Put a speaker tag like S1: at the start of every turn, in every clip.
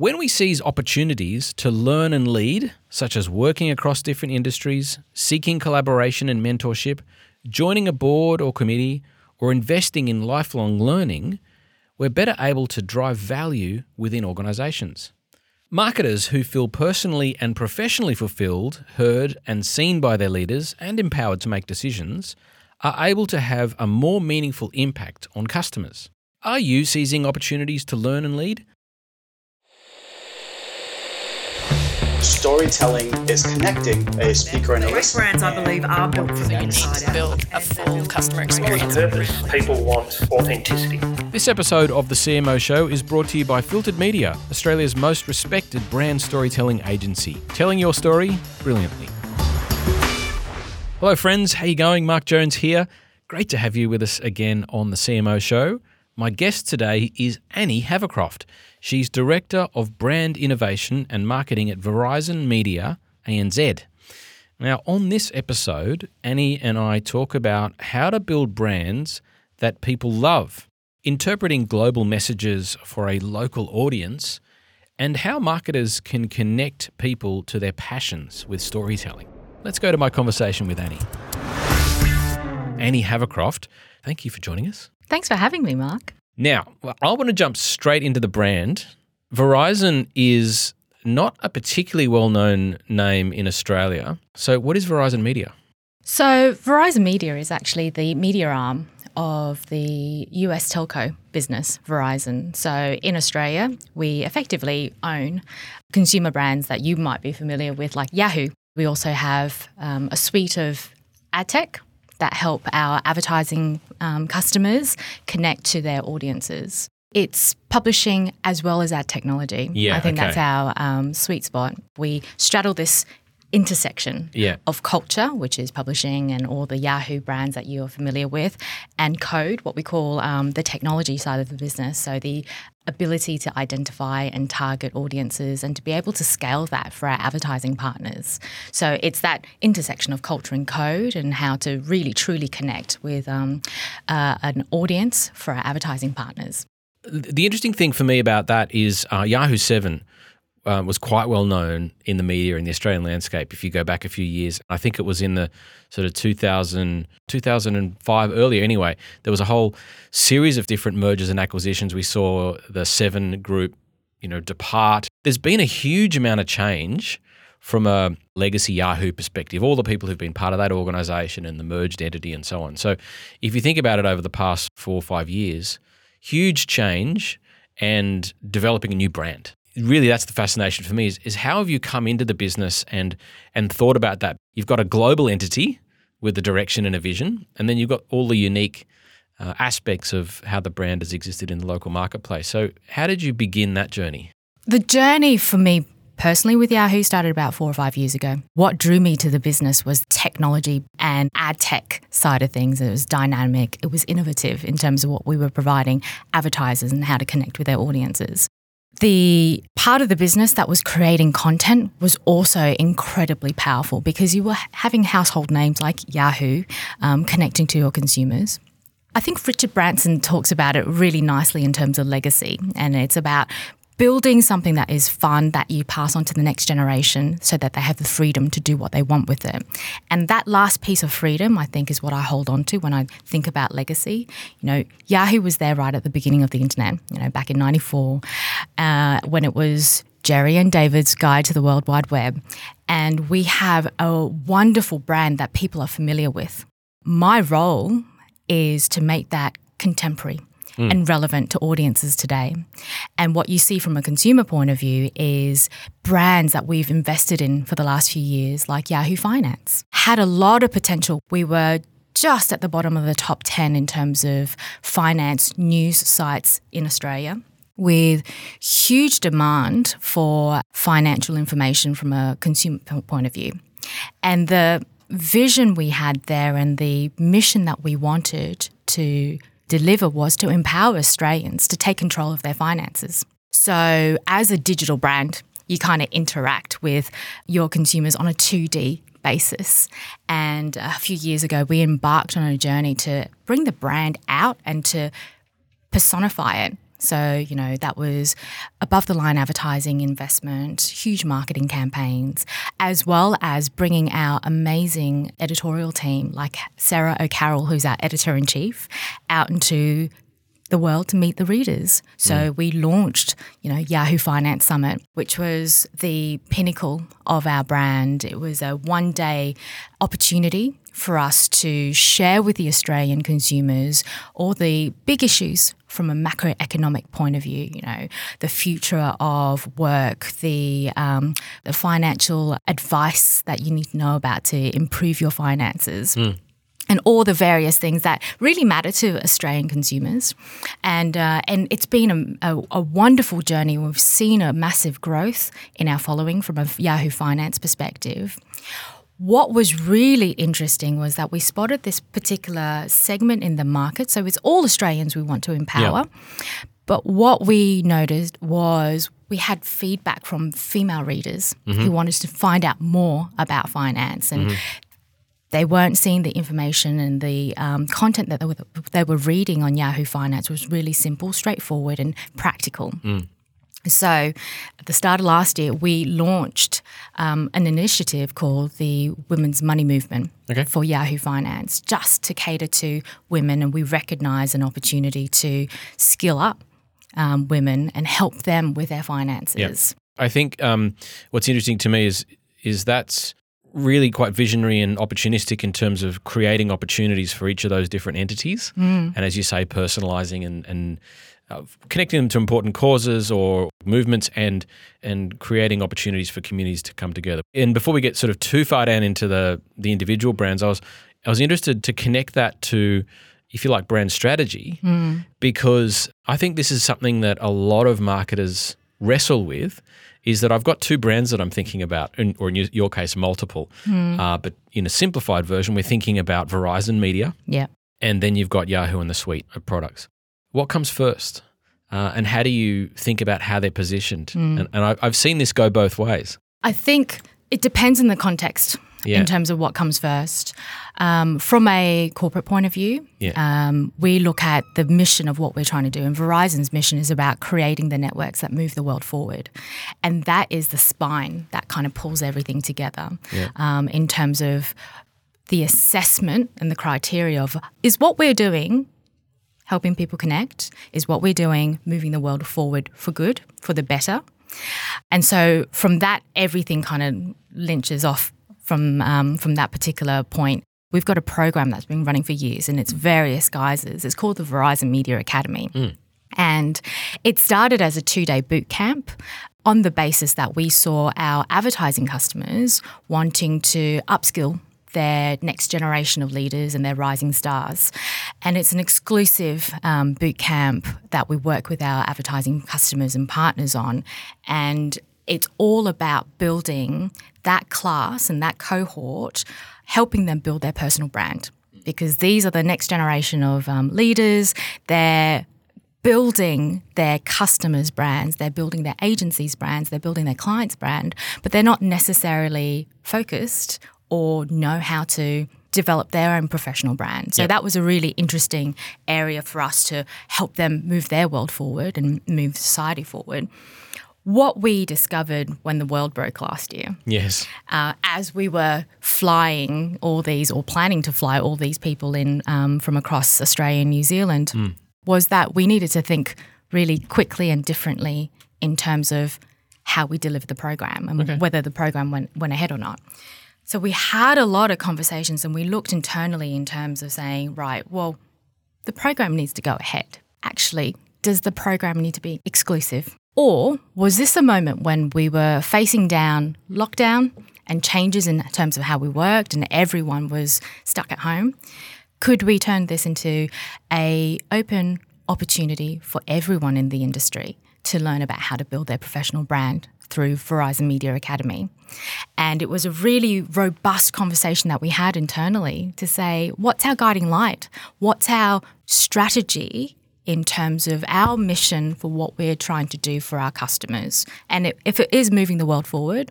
S1: When we seize opportunities to learn and lead, such as working across different industries, seeking collaboration and mentorship, joining a board or committee, or investing in lifelong learning, we're better able to drive value within organisations. Marketers who feel personally and professionally fulfilled, heard, and seen by their leaders and empowered to make decisions are able to have a more meaningful impact on customers. Are you seizing opportunities to learn and lead?
S2: Storytelling is connecting a speaker and a
S3: Direct
S2: listener.
S3: brands, I believe, are built from the
S4: You need
S3: inside
S4: to build a full customer experience.
S5: People want authenticity.
S1: This episode of the CMO Show is brought to you by Filtered Media, Australia's most respected brand storytelling agency, telling your story brilliantly. Hello, friends. How you going? Mark Jones here. Great to have you with us again on the CMO Show. My guest today is Anny Havercroft. She's Director of Brand Innovation and Marketing at Verizon Media ANZ. Now, on this episode, Anny and I talk about how to build brands that people love, interpreting global messages for a local audience, and how marketers can connect people to their passions with storytelling. Let's go to my conversation with Anny. Anny Havercroft, thank you for joining us.
S6: Thanks for having me, Mark.
S1: Now, I want to jump straight into the brand. Verizon is not a particularly well known name in Australia. So, what is Verizon Media?
S6: So, Verizon Media is actually the media arm of the US telco business, Verizon. So, in Australia, we effectively own consumer brands that you might be familiar with, like Yahoo. We also have um, a suite of ad tech that help our advertising um, customers connect to their audiences. It's publishing as well as our technology.
S1: Yeah,
S6: I think
S1: okay.
S6: that's our um, sweet spot. We straddle this intersection
S1: Yeah.
S6: of culture, which is publishing and all the Yahoo brands that you're familiar with, and code, what we call um, the technology side of the business. So the ability to identify and target audiences and to be able to scale that for our advertising partners. So it's that intersection of culture and code and how to really truly connect with um, uh, an audience for our advertising partners.
S1: The interesting thing for me about that is uh, Yahoo 7 uh, was quite well known in the media in the Australian landscape if you go back a few years. I think it was in the sort of 2000, 2005, earlier anyway. There was a whole series of different mergers and acquisitions. We saw the 7 group, you know, depart. There's been a huge amount of change from a legacy Yahoo perspective, all the people who've been part of that organization and the merged entity and so on. So if you think about it over the past four or five years, huge change and developing a new brand. Really, that's the fascination for me is, is how have you come into the business and and thought about that? You've got a global entity with a direction and a vision, and then you've got all the unique uh, aspects of how the brand has existed in the local marketplace. So, how did you begin that journey?
S6: The journey for me personally with Yahoo started about four or five years ago. What drew me to the business was technology and ad tech side of things. It was dynamic, it was innovative in terms of what we were providing advertisers and how to connect with their audiences. The part of the business that was creating content was also incredibly powerful because you were having household names like Yahoo um, connecting to your consumers. I think Richard Branson talks about it really nicely in terms of legacy, and it's about building something that is fun that you pass on to the next generation so that they have the freedom to do what they want with it. And that last piece of freedom, I think, is what I hold on to when I think about legacy. You know, Yahoo was there right at the beginning of the internet, you know, back in 94, uh, when it was Jerry and David's Guide to the World Wide Web. And we have a wonderful brand that people are familiar with. My role is to make that contemporary Mm. and relevant to audiences today. And what you see from a consumer point of view is brands that we've invested in for the last few years, like Yahoo Finance, had a lot of potential. We were just at the bottom of the top 10 in terms of finance news sites in Australia. With huge demand for financial information from a consumer point of view. And the vision we had there and the mission that we wanted to deliver was to empower Australians to take control of their finances. So, as a digital brand, you kind of interact with your consumers on a 2D basis. And a few years ago, we embarked on a journey to bring the brand out and to personify it So, you know, that was above the line advertising investment, huge marketing campaigns, as well as bringing our amazing editorial team like Sarah O'Carroll, who's our editor in chief, out into the world to meet the readers. So mm. we launched, you know, Yahoo Finance Summit, which was the pinnacle of our brand. It was a one day opportunity for us to share with the Australian consumers all the big issues from a macroeconomic point of view, you know, the future of work, the um, the financial advice that you need to know about to improve your finances and all the various things that really matter to Australian consumers. And uh, and it's been a, a, a wonderful journey. We've seen a massive growth in our following from a Yahoo Finance perspective. What was really interesting was that we spotted this particular segment in the market. So it's all Australians we want to empower. But what we noticed was we had feedback from female readers who mm-hmm. wanted to find out more about finance and mm-hmm. they weren't seeing the information and the um, content that they were, they were reading on Yahoo Finance was really simple, straightforward, and practical. Mm. So, at the start of last year, we launched um, an initiative called the Women's Money Movement
S1: Okay.
S6: for Yahoo Finance, just to cater to women, and we recognise an opportunity to skill up um, women and help them with their finances.
S1: I think um, what's interesting to me is is that's really quite visionary and opportunistic in terms of creating opportunities for each of those different entities, and as you say, personalizing and and uh, connecting them to important causes or movements, and and creating opportunities for communities to come together. And before we get sort of too far down into the the individual brands, I was I was interested to connect that to. If you like brand strategy, because I think this is something that a lot of marketers wrestle with is that I've got two brands that I'm thinking about, in, or in your- case, multiple. Uh, but in a simplified version, we're thinking about Verizon Media,
S6: Yeah.
S1: and then you've got Yahoo and the suite of products. What comes first? Uh, and how do you think about how they're positioned? And, and I, I've seen this go both ways.
S6: I think it depends on the context
S1: Yeah.
S6: in terms of what comes first. Um, from a corporate point of view,
S1: Yeah.
S6: um, we look at the mission of what we're trying to do. And Verizon's mission is about creating the networks that move the world forward. And that is the spine that kind of pulls everything together um, in terms of the assessment and the criteria of is what we're doing helping people connect? Is what we're doing moving the world forward for good, for the better? And so from that, everything kind of lynches off from um, from that particular point. We've got a program that's been running for years, and it's various guises. It's called the Verizon Media Academy, and it started as a two-day boot camp. On the basis that we saw our advertising customers wanting to upskill their next generation of leaders and their rising stars. And it's an exclusive um, boot camp that we work with our advertising customers and partners on. And it's all about building that class and that cohort, helping them build their personal brand. Because these are the next generation of um, leaders. They're building their customers' brands, they're building their agencies' brands, they're building their clients' brand, but they're not necessarily focused or know how to develop their own professional brand. So that was a really interesting area for us to help them move their world forward and move society forward. What we discovered when the world broke last year
S1: Yes.
S6: uh, as we were flying all these or planning to fly all these people in um, from across Australia and New Zealand was that we needed to think really quickly and differently in terms of how we deliver the program and whether the program went, went ahead or not. So we had a lot of conversations and we looked internally in terms of saying, right, well, the program needs to go ahead. Actually, does the program need to be exclusive? Or was this a moment when we were facing down lockdown and changes in terms of how we worked and everyone was stuck at home? Could we turn this into a open opportunity for everyone in the industry to learn about how to build their professional brand through Verizon Media Academy? And it was a really robust conversation that we had internally to say, what's our guiding light? What's our strategy in terms of our mission for what we're trying to do for our customers? And it, if it is moving the world forward,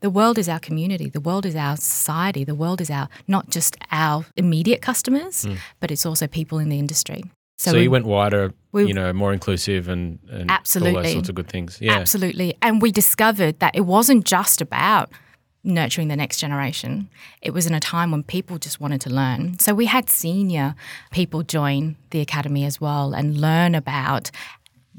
S6: the world is our community, the world is our society, the world is our not just our immediate customers, hmm. but it's also people in the industry.
S1: So,
S6: we-
S1: you went wider,
S6: we-
S1: you know, more inclusive and, and all those sorts of good things. Yeah.
S6: Absolutely. And we discovered that it wasn't just about nurturing the next generation. It was in a time when people just wanted to learn. So we had senior people join the academy as well and learn about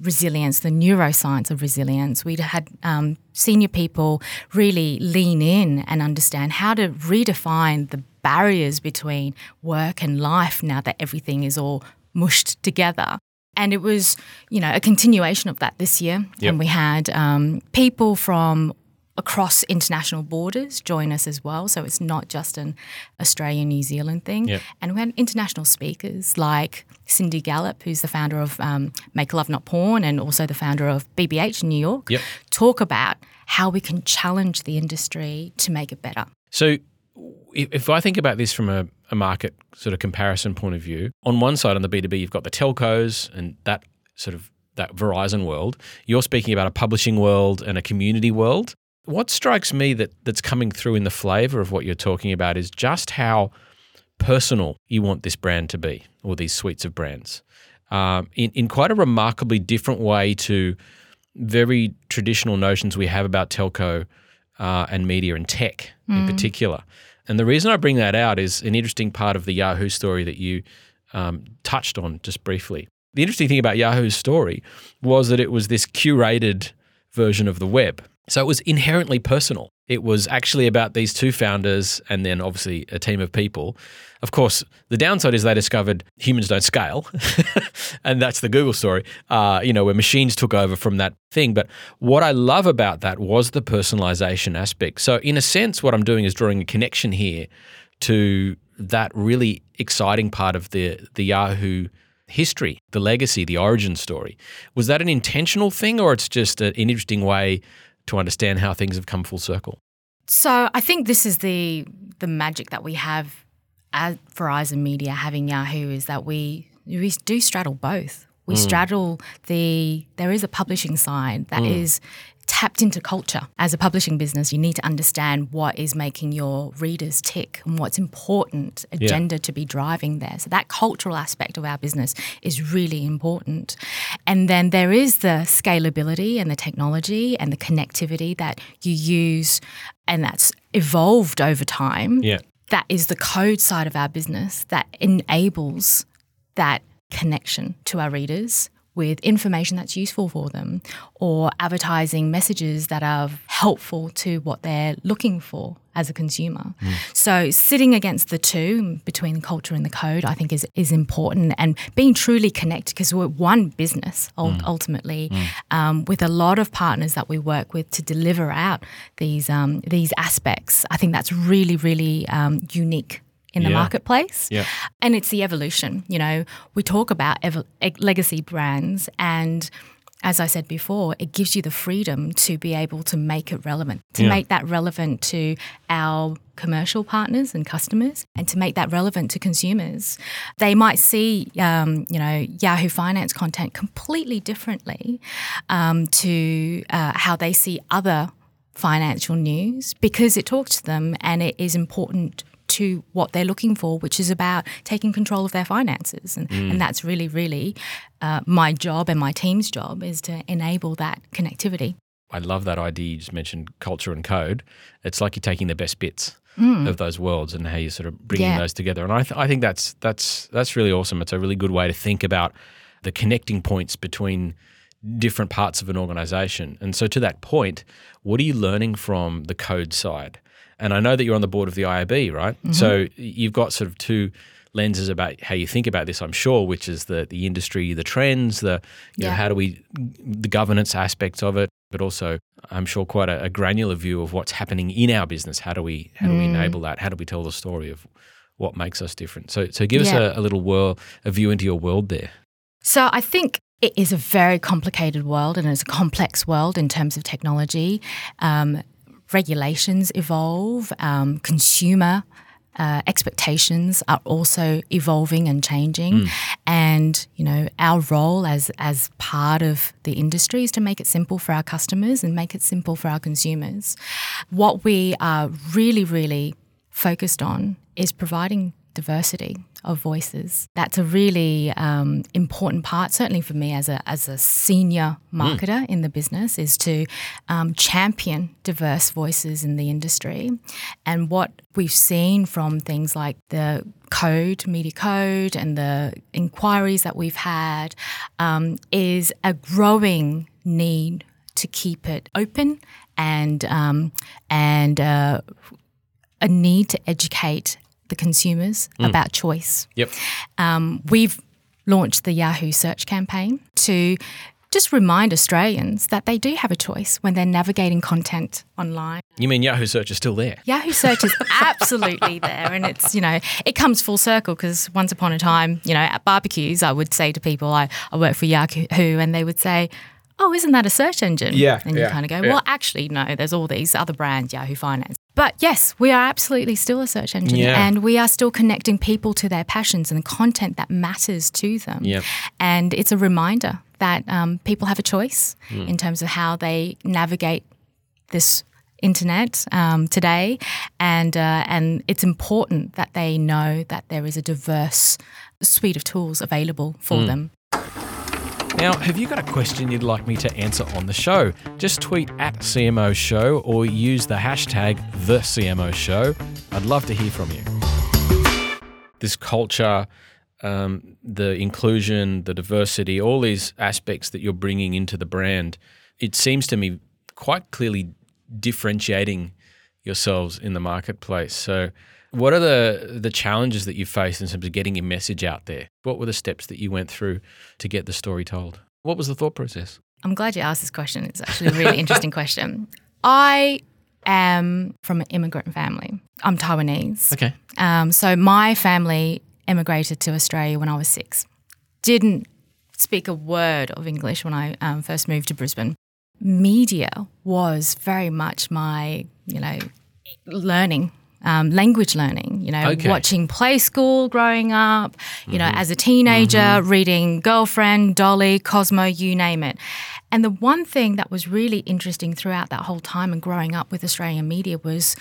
S6: resilience, the neuroscience of resilience. We'd had um, senior people really lean in and understand how to redefine the barriers between work and life now that everything is all mushed together. And it was, you know, a continuation of that this year.
S1: Yep.
S6: And we had um, people from across international borders join us as well. So it's not just an Australia New Zealand thing.
S1: Yep.
S6: And we had international speakers like Cindy Gallop, who's the founder of um, Make Love Not Porn and also the founder of BBH in New York,
S1: Yep.
S6: talk about how we can challenge the industry to make it better.
S1: So if, I think about this from a, a market sort of comparison point of view, on one side on the B2B, you've got the telcos and that sort of that Verizon world. You're speaking about a publishing world and a community world. What strikes me that that's coming through in the flavor of what you're talking about is just how personal you want this brand to be, or these suites of brands, um, in in quite a remarkably different way to very traditional notions we have about telco uh, and media and tech in particular. And the reason I bring that out is an interesting part of the Yahoo story that you um, touched on just briefly. The interesting thing about Yahoo's story was that it was this curated version of the web. So it was inherently personal. It was actually about these two founders and then obviously a team of people. Of course, the downside is they discovered humans don't scale. and that's the Google story, uh, you know, where machines took over from that thing. But what I love about that was the personalization aspect. So, in a sense, what I'm doing is drawing a connection here to that really exciting part of the, the Yahoo history, the legacy, the origin story. Was that an intentional thing or it's just an interesting way to understand how things have come full circle?
S6: So I think this is the the magic that we have at Verizon Media having Yahoo is that we we do straddle both. We mm. straddle the there is a publishing side that mm. is tapped into culture. As a publishing business, you need to understand what is making your readers tick and what's important agenda to be driving there. So that cultural aspect of our business is really important. And then there is the scalability and the technology and the connectivity that you use and that's evolved over time
S1: Yeah.
S6: that is the code side of our business that enables that connection to our readers with information that's useful for them or advertising messages that are helpful to what they're looking for as a consumer. So sitting against the two between culture and the code I think is is important and being truly connected because we're one business ul- ultimately um, with a lot of partners that we work with to deliver out these um, these aspects. I think that's really really um, unique in the
S1: Yeah.
S6: marketplace.
S1: Yeah.
S6: And it's the evolution. You know, we talk about ev- legacy brands, and as I said before, it gives you the freedom to be able to make it relevant, to
S1: Yeah.
S6: make that relevant to our commercial partners and customers, and to make that relevant to consumers. They might see, um, you know, Yahoo Finance content completely differently um, to uh, how they see other financial news because it talks to them and it is important to what they're looking for, which is about taking control of their finances. And, and that's really, really uh, my job and my team's job is to enable that connectivity.
S1: I love that idea you just mentioned culture and code. It's like you're taking the best bits of those worlds and how you're sort of bringing
S6: Yeah.
S1: those together. And I, th- I think that's that's that's really awesome. It's a really good way to think about the connecting points between different parts of an organization. And so to that point, what are you learning from the code side? And I know that you're on the board of the IAB, right? So you've got sort of two lenses about how you think about this, I'm sure, which is the the industry, the trends, the you know, how do we the governance aspects of it, but also I'm sure quite a, a granular view of what's happening in our business. How do we how do we enable that? How do we tell the story of what makes us different? So so give
S6: Yeah.
S1: us a, a little world a view into your world there.
S6: So I think it is a very complicated world and it's a complex world in terms of technology. Um, regulations evolve, um, consumer uh, expectations are also evolving and changing, and you know our role as as part of the industry is to make it simple for our customers and make it simple for our consumers. What we are really, really focused on is providing diversity of voices. That's a really um, important part, certainly for me as a as a senior marketer in the business, is to um, champion diverse voices in the industry. And what we've seen from things like the code, media code, and the inquiries that we've had um, is a growing need to keep it open and um, and uh, a need to educate the consumers about choice.
S1: Yep.
S6: Um, we've launched the Yahoo search campaign to just remind Australians that they do have a choice when they're navigating content online.
S1: You mean Yahoo Search is still there?
S6: Yahoo search is absolutely there, and it's you know it comes full circle because once upon a time, you know, at barbecues, I would say to people, I, I work for Yahoo, and they would say. Oh, isn't that a search engine?
S1: Yeah,
S6: And you
S1: yeah,
S6: kind of go,
S1: yeah.
S6: well, actually, no, there's all these other brands, Yahoo Finance. But yes, we are absolutely still a search engine
S1: Yeah.
S6: and we are still connecting people to their passions and the content that matters to them.
S1: Yep.
S6: And it's a reminder that um, people have a choice
S1: Hmm.
S6: in terms of how they navigate this internet um, today, and uh, and it's important that they know that there is a diverse suite of tools available for
S1: Hmm.
S6: them.
S1: Now, have you got a question you'd like me to answer on the show? Just tweet at CMO Show or use the hashtag the CMO Show. I'd love to hear from you. This culture, um, the inclusion, the diversity, all these aspects that you're bringing into the brand, it seems to me quite clearly differentiating yourselves in the marketplace. So, what are the the challenges that you faced in terms of getting your message out there? What were the steps that you went through to get the story told? What was the thought process?
S6: I'm glad you asked this question. It's actually a really interesting question. I am from an immigrant family. I'm Taiwanese.
S1: Okay.
S6: Um, so my family emigrated to Australia when I was six. Didn't speak a word of English when I um, first moved to Brisbane. Media was very much my, you know, learning. Um, language learning, you know,
S1: Okay.
S6: watching Play School growing up, you know, as a teenager, reading Girlfriend, Dolly, Cosmo, you name it. And the one thing that was really interesting throughout that whole time and growing up with Australian media was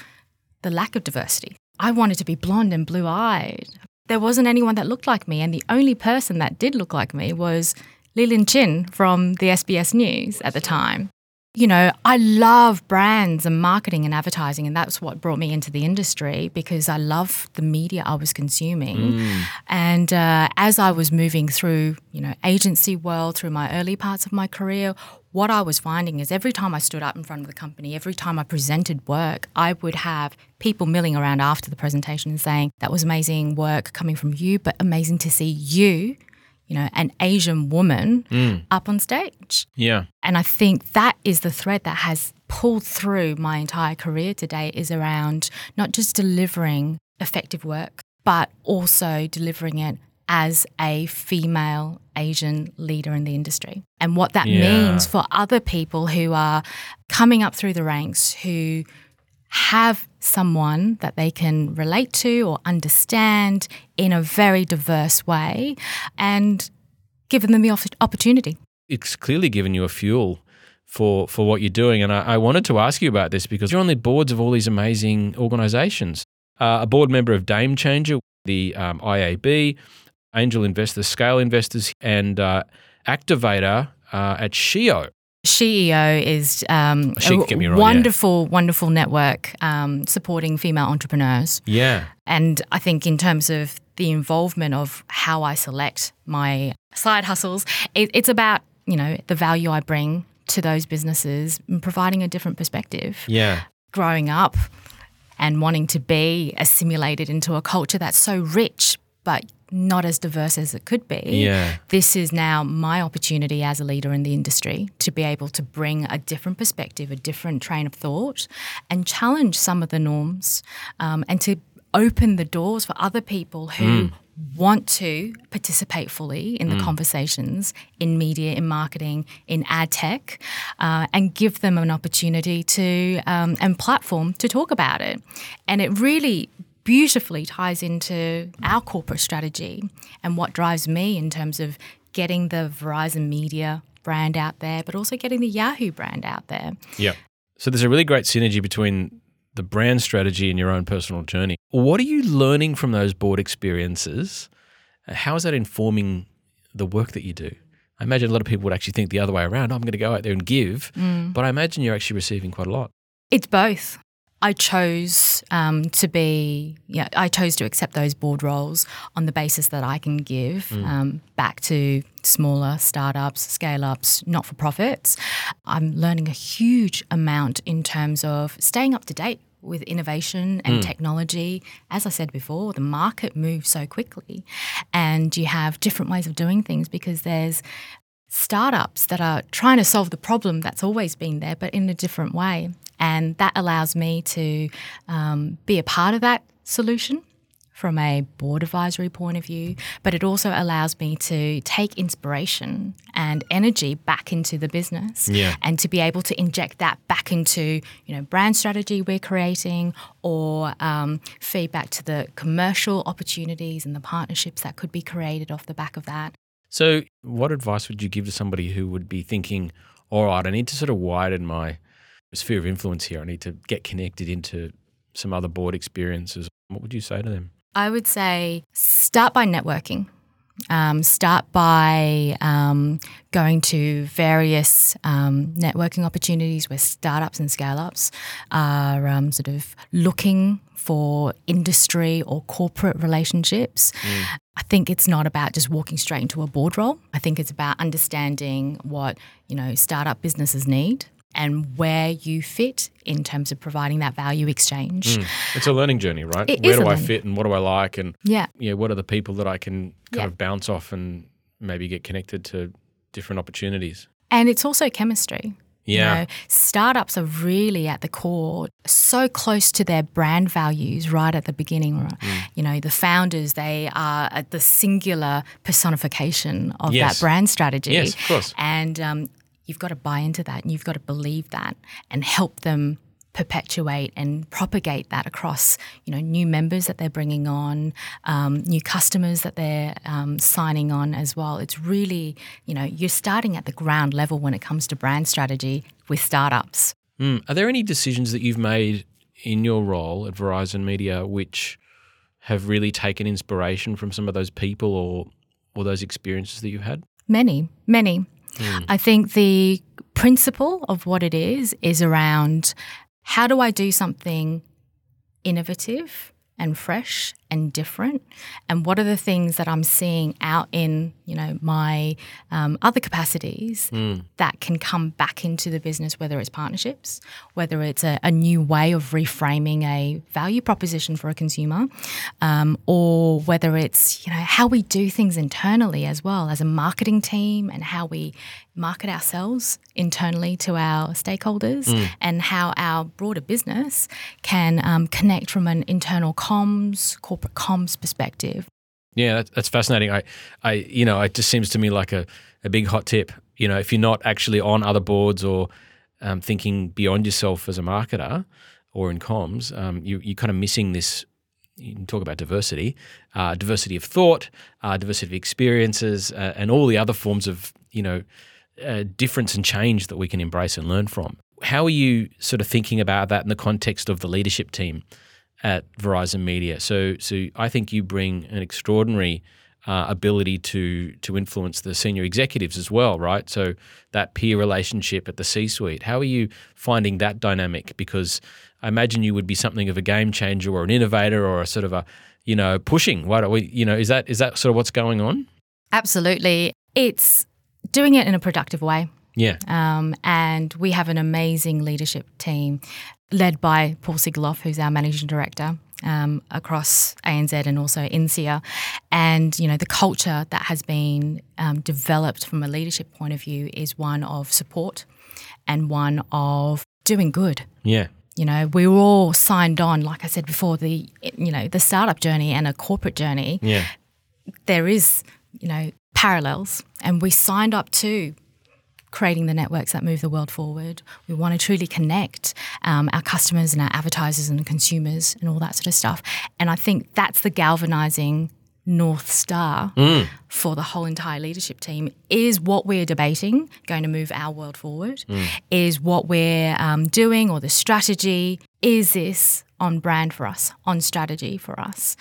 S6: the lack of diversity. I wanted to be blonde and blue eyed. There wasn't anyone that looked like me, and the only person that did look like me was Lee Lin Chin from the SBS News at the time. You know, I love brands and marketing and advertising, and that's what brought me into the industry because I love the media I was consuming. And uh, as I was moving through, you know, agency world through my early parts of my career, what I was finding is every time I stood up in front of the company, every time I presented work, I would have people milling around after the presentation and saying, "That was amazing work coming from you, but amazing to see you." You know, an Asian woman mm. up on stage.
S1: Yeah.
S6: And I think that is the thread that has pulled through my entire career today is around not just delivering effective work, but also delivering it as a female Asian leader in the industry. And what that
S1: Yeah.
S6: means for other people who are coming up through the ranks who have someone that they can relate to or understand in a very diverse way and given them the opportunity.
S1: It's clearly given you a fuel for for what you're doing. And I, I wanted to ask you about this because you're on the boards of all these amazing organizations. Uh, a board member of Dame Changer, the um, IAB, Angel Investors, Scale Investors, and uh, Activator uh, at SheEO.
S6: SheEO is um, a
S1: right, yeah.
S6: wonderful, wonderful network um, supporting female entrepreneurs.
S1: Yeah.
S6: And I think in terms of the involvement of how I select my side hustles, it, it's about you know the value I bring to those businesses and providing a different perspective.
S1: Yeah.
S6: Growing up and wanting to be assimilated into a culture that's so rich but not as diverse as it could be
S1: Yeah.
S6: this is now my opportunity as a leader in the industry to be able to bring a different perspective, a different train of thought, and challenge some of the norms um, and to open the doors for other people who want to participate fully in the conversations in media, in marketing, in ad tech, uh, and give them an opportunity to um, and platform to talk about it. And it really beautifully ties into our corporate strategy and what drives me in terms of getting the Verizon Media brand out there, but also getting the Yahoo brand out there.
S1: Yeah. So there's a really great synergy between the brand strategy and your own personal journey. What are you learning from those board experiences? How is that informing the work that you do? I imagine a lot of people would actually think the other way around. Oh, I'm going to go out there and give, mm. but I imagine you're actually receiving quite a lot.
S6: It's both. I chose um, to be, yeah, I chose to accept those board roles on the basis that I can give um, back to smaller startups, scale ups, not for profits. I'm learning a huge amount in terms of staying up to date with innovation and technology. As I said before, the market moves so quickly, and you have different ways of doing things because there's startups that are trying to solve the problem that's always been there, but in a different way. And that allows me to um, be a part of that solution from a board advisory point of view, but it also allows me to take inspiration and energy back into the business
S1: Yeah.
S6: and to be able to inject that back into you know brand strategy we're creating or um, feedback to the commercial opportunities and the partnerships that could be created off the back of that.
S1: So, what advice would you give to somebody who would be thinking, all right, I need to sort of widen my sphere of influence here. I need to get connected into some other board experiences. What would you say to them?
S6: I would say start by networking. Um, start by um, going to various um, networking opportunities where startups and scale ups are um, sort of looking for industry or corporate relationships. I think it's not about just walking straight into a board role. I think it's about understanding what you know startup businesses need and where you fit in terms of providing that value exchange. Mm.
S1: It's a learning journey, right?
S6: It
S1: Where do I fit and what do I like? And
S6: Yeah.
S1: yeah, what are the people that I can kind
S6: Yeah.
S1: of bounce off and maybe get connected to different opportunities?
S6: And it's also chemistry. You
S1: Yeah.
S6: know, startups are really at the core, so close to their brand values right at the beginning.
S1: Mm.
S6: You know, the founders, they are at the singular personification of
S1: Yes.
S6: that brand strategy.
S1: Yes, of course.
S6: And um, you've got to buy into that and you've got to believe that and help them perpetuate and propagate that across you know new members that they're bringing on um, new customers that they're um, signing on as well it's really you know you're starting at the ground level when it comes to brand strategy with startups
S1: Mm. Are there any decisions that you've made in your role at Verizon Media which have really taken inspiration from some of those people or or those experiences that you've had?
S6: Many, many. I think the principle of what it is is around how do I do something innovative and fresh and different, and what are the things that I'm seeing out in you know my um, other capacities that can come back into the business, whether it's partnerships, whether it's a, a new way of reframing a value proposition for a consumer, um, or whether it's you know how we do things internally as well as a marketing team and how we market ourselves internally to our stakeholders and how our broader business can um, connect from an internal comms, corporate comms perspective.
S1: Yeah, that's, fascinating. I, I, you know, it just seems to me like a, a big hot tip. You know, if you're not actually on other boards or um, thinking beyond yourself as a marketer or in comms, um, you, you're kind of missing this. You can talk about diversity, uh, diversity of thought, uh, diversity of experiences, uh, and all the other forms of you know uh, difference and change that we can embrace and learn from. How are you sort of thinking about that in the context of the leadership team at Verizon Media? So, so I think you bring an extraordinary uh, ability to to influence the senior executives as well, right? So that peer relationship at the C-suite. How are you finding that dynamic? Because I imagine you would be something of a game changer or an innovator or a sort of a you know pushing. Why don't we? You know, is that is that sort of what's going on?
S6: Absolutely. It's doing it in a productive way.
S1: Yeah.
S6: Um, and we have an amazing leadership team led by Paul Sigaloff, who's our managing director. Um, across ANZ and also INSEA, and you know the culture that has been um, developed from a leadership point of view is one of support and one of doing good.
S1: Yeah.
S6: You know, we were all signed on, like I said before, the you know the startup journey and a corporate journey
S1: Yeah.
S6: there is, you know, parallels, and we signed up to creating the networks that move the world forward. We want to truly connect um, our customers and our advertisers and consumers and all that sort of stuff. And I think that's the galvanizing north star for the whole entire leadership team is what we're debating going to move our world forward is what we're um, doing or the strategy is this on brand for us, on strategy for us?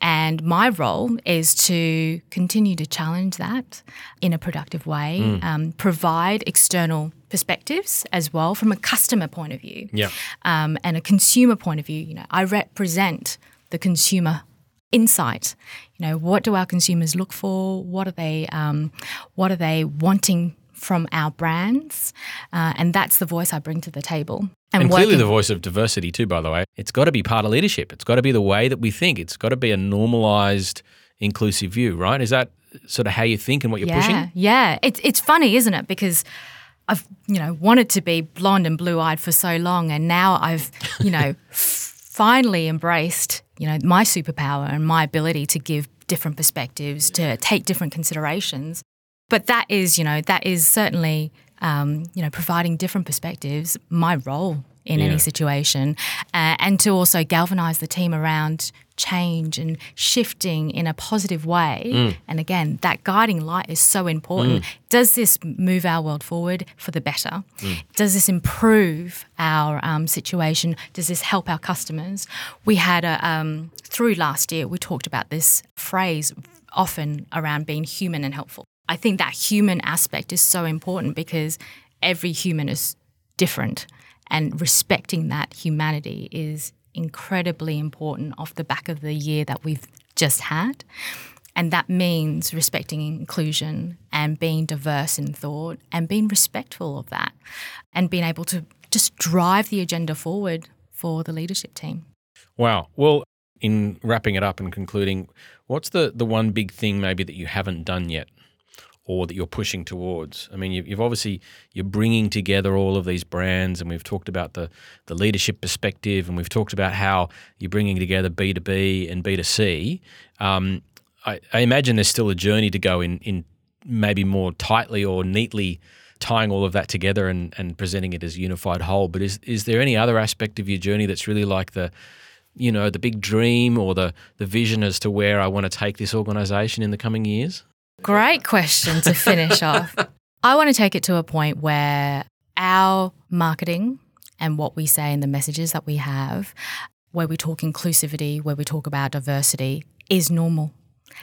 S6: And my role is to continue to challenge that in a productive way,
S1: Mm.
S6: um, provide external perspectives as well from a customer point of view
S1: Yeah.
S6: um, and a consumer point of view. You know, I represent the consumer insight. You know, what do our consumers look for? What are they? Um, what are they wanting from our brands? Uh, and that's the voice I bring to the table.
S1: And clearly,
S6: working-
S1: the voice of diversity, too, by the way. It's got to be part of leadership. It's got to be the way that we think. It's got to be a normalized, inclusive view, right? Is that sort of how you think and what you're
S6: yeah,
S1: pushing?
S6: Yeah, it's it's funny, isn't it? Because I've you know wanted to be blonde and blue eyed for so long, and now I've you know finally embraced you know my superpower and my ability to give different perspectives, to take different considerations. But that is you know that is certainly um, you know providing different perspectives my role in
S1: Yeah.
S6: any situation, uh, and to also galvanize the team around change and shifting in a positive way. And again, that guiding light is so important. Does this move our world forward for the better? Does this improve our um, situation? Does this help our customers? We had a um, through last year, we talked about this phrase often around being human and helpful. I think that human aspect is so important because every human is different and respecting that humanity is incredibly important off the back of the year that we've just had. And that means respecting inclusion and being diverse in thought and being respectful of that and being able to just drive the agenda forward for the leadership team.
S1: Wow. Well, in wrapping it up and concluding, what's the, the one big thing maybe that you haven't done yet or that you're pushing towards? I mean, you've, obviously you're bringing together all of these brands, and we've talked about the the leadership perspective, and we've talked about how you're bringing together B two B and B two C. Um, I, I imagine there's still a journey to go in in maybe more tightly or neatly tying all of that together and, and presenting it as a unified whole. But is is there any other aspect of your journey that's really like the you know the big dream or the the vision as to where I want to take this organization in the coming years?
S6: Great question to finish off. I want to take it to a point where our marketing and what we say and the messages that we have, where we talk inclusivity, where we talk about diversity, is normal.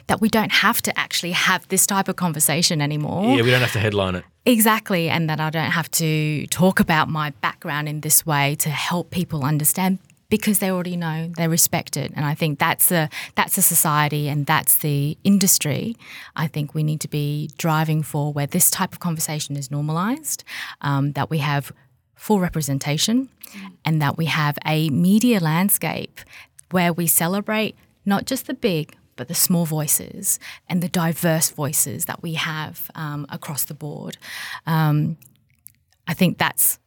S6: That we don't have to actually have this type of conversation anymore.
S1: Yeah, we don't have to headline it.
S6: Exactly, and that I don't have to talk about my background in this way to help people understand because they already know they respect it, and I think that's a that's a society and that's the industry. I think we need to be driving for where this type of conversation is normalised, um, that we have full representation, and that we have a media landscape where we celebrate not just the big but the small voices and the diverse voices that we have um, across the board. Um, I think that's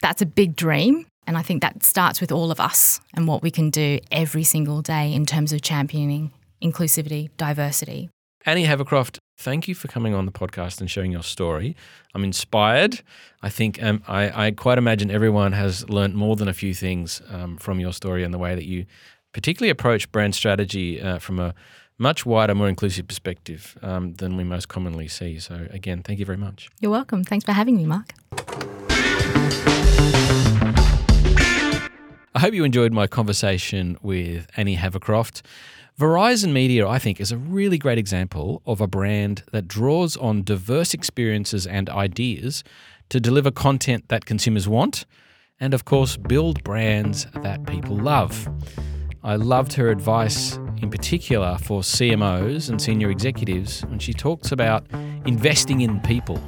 S6: that's a big dream, and I think that starts with all of us and what we can do every single day in terms of championing inclusivity, diversity.
S1: Anny Havercroft, thank you for coming on the podcast and sharing your story. I'm inspired. I think um, I, I quite imagine everyone has learnt more than a few things um, from your story and the way that you particularly approach brand strategy uh, from a much wider, more inclusive perspective um, than we most commonly see. So, again, thank you very much.
S6: You're welcome. Thanks for having me, Mark.
S1: I hope you enjoyed my conversation with Anny Havercroft. Verizon Media, I think, is a really great example of a brand that draws on diverse experiences and ideas to deliver content that consumers want and, of course, build brands that people love. I loved her advice in particular for CMOs and senior executives when she talks about investing in people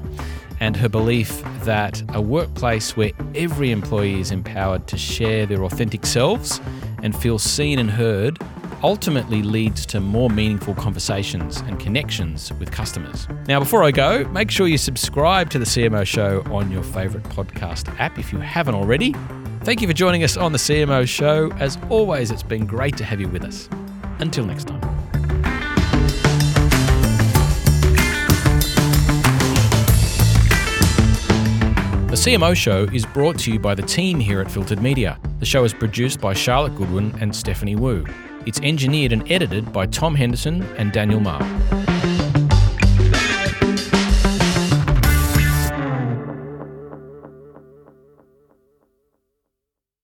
S1: and her belief that a workplace where every employee is empowered to share their authentic selves and feel seen and heard ultimately leads to more meaningful conversations and connections with customers. Now, before I go, make sure you subscribe to the CMO show on your favorite podcast app if you haven't already. Thank you for joining us on the CMO show. As always, it's been great to have you with us. Until next time. The CMO Show is brought to you by the team here at Filtered Media. The show is produced by Charlotte Goodwin and Stephanie Wu. It's engineered and edited by Tom Henderson and Daniel Marr.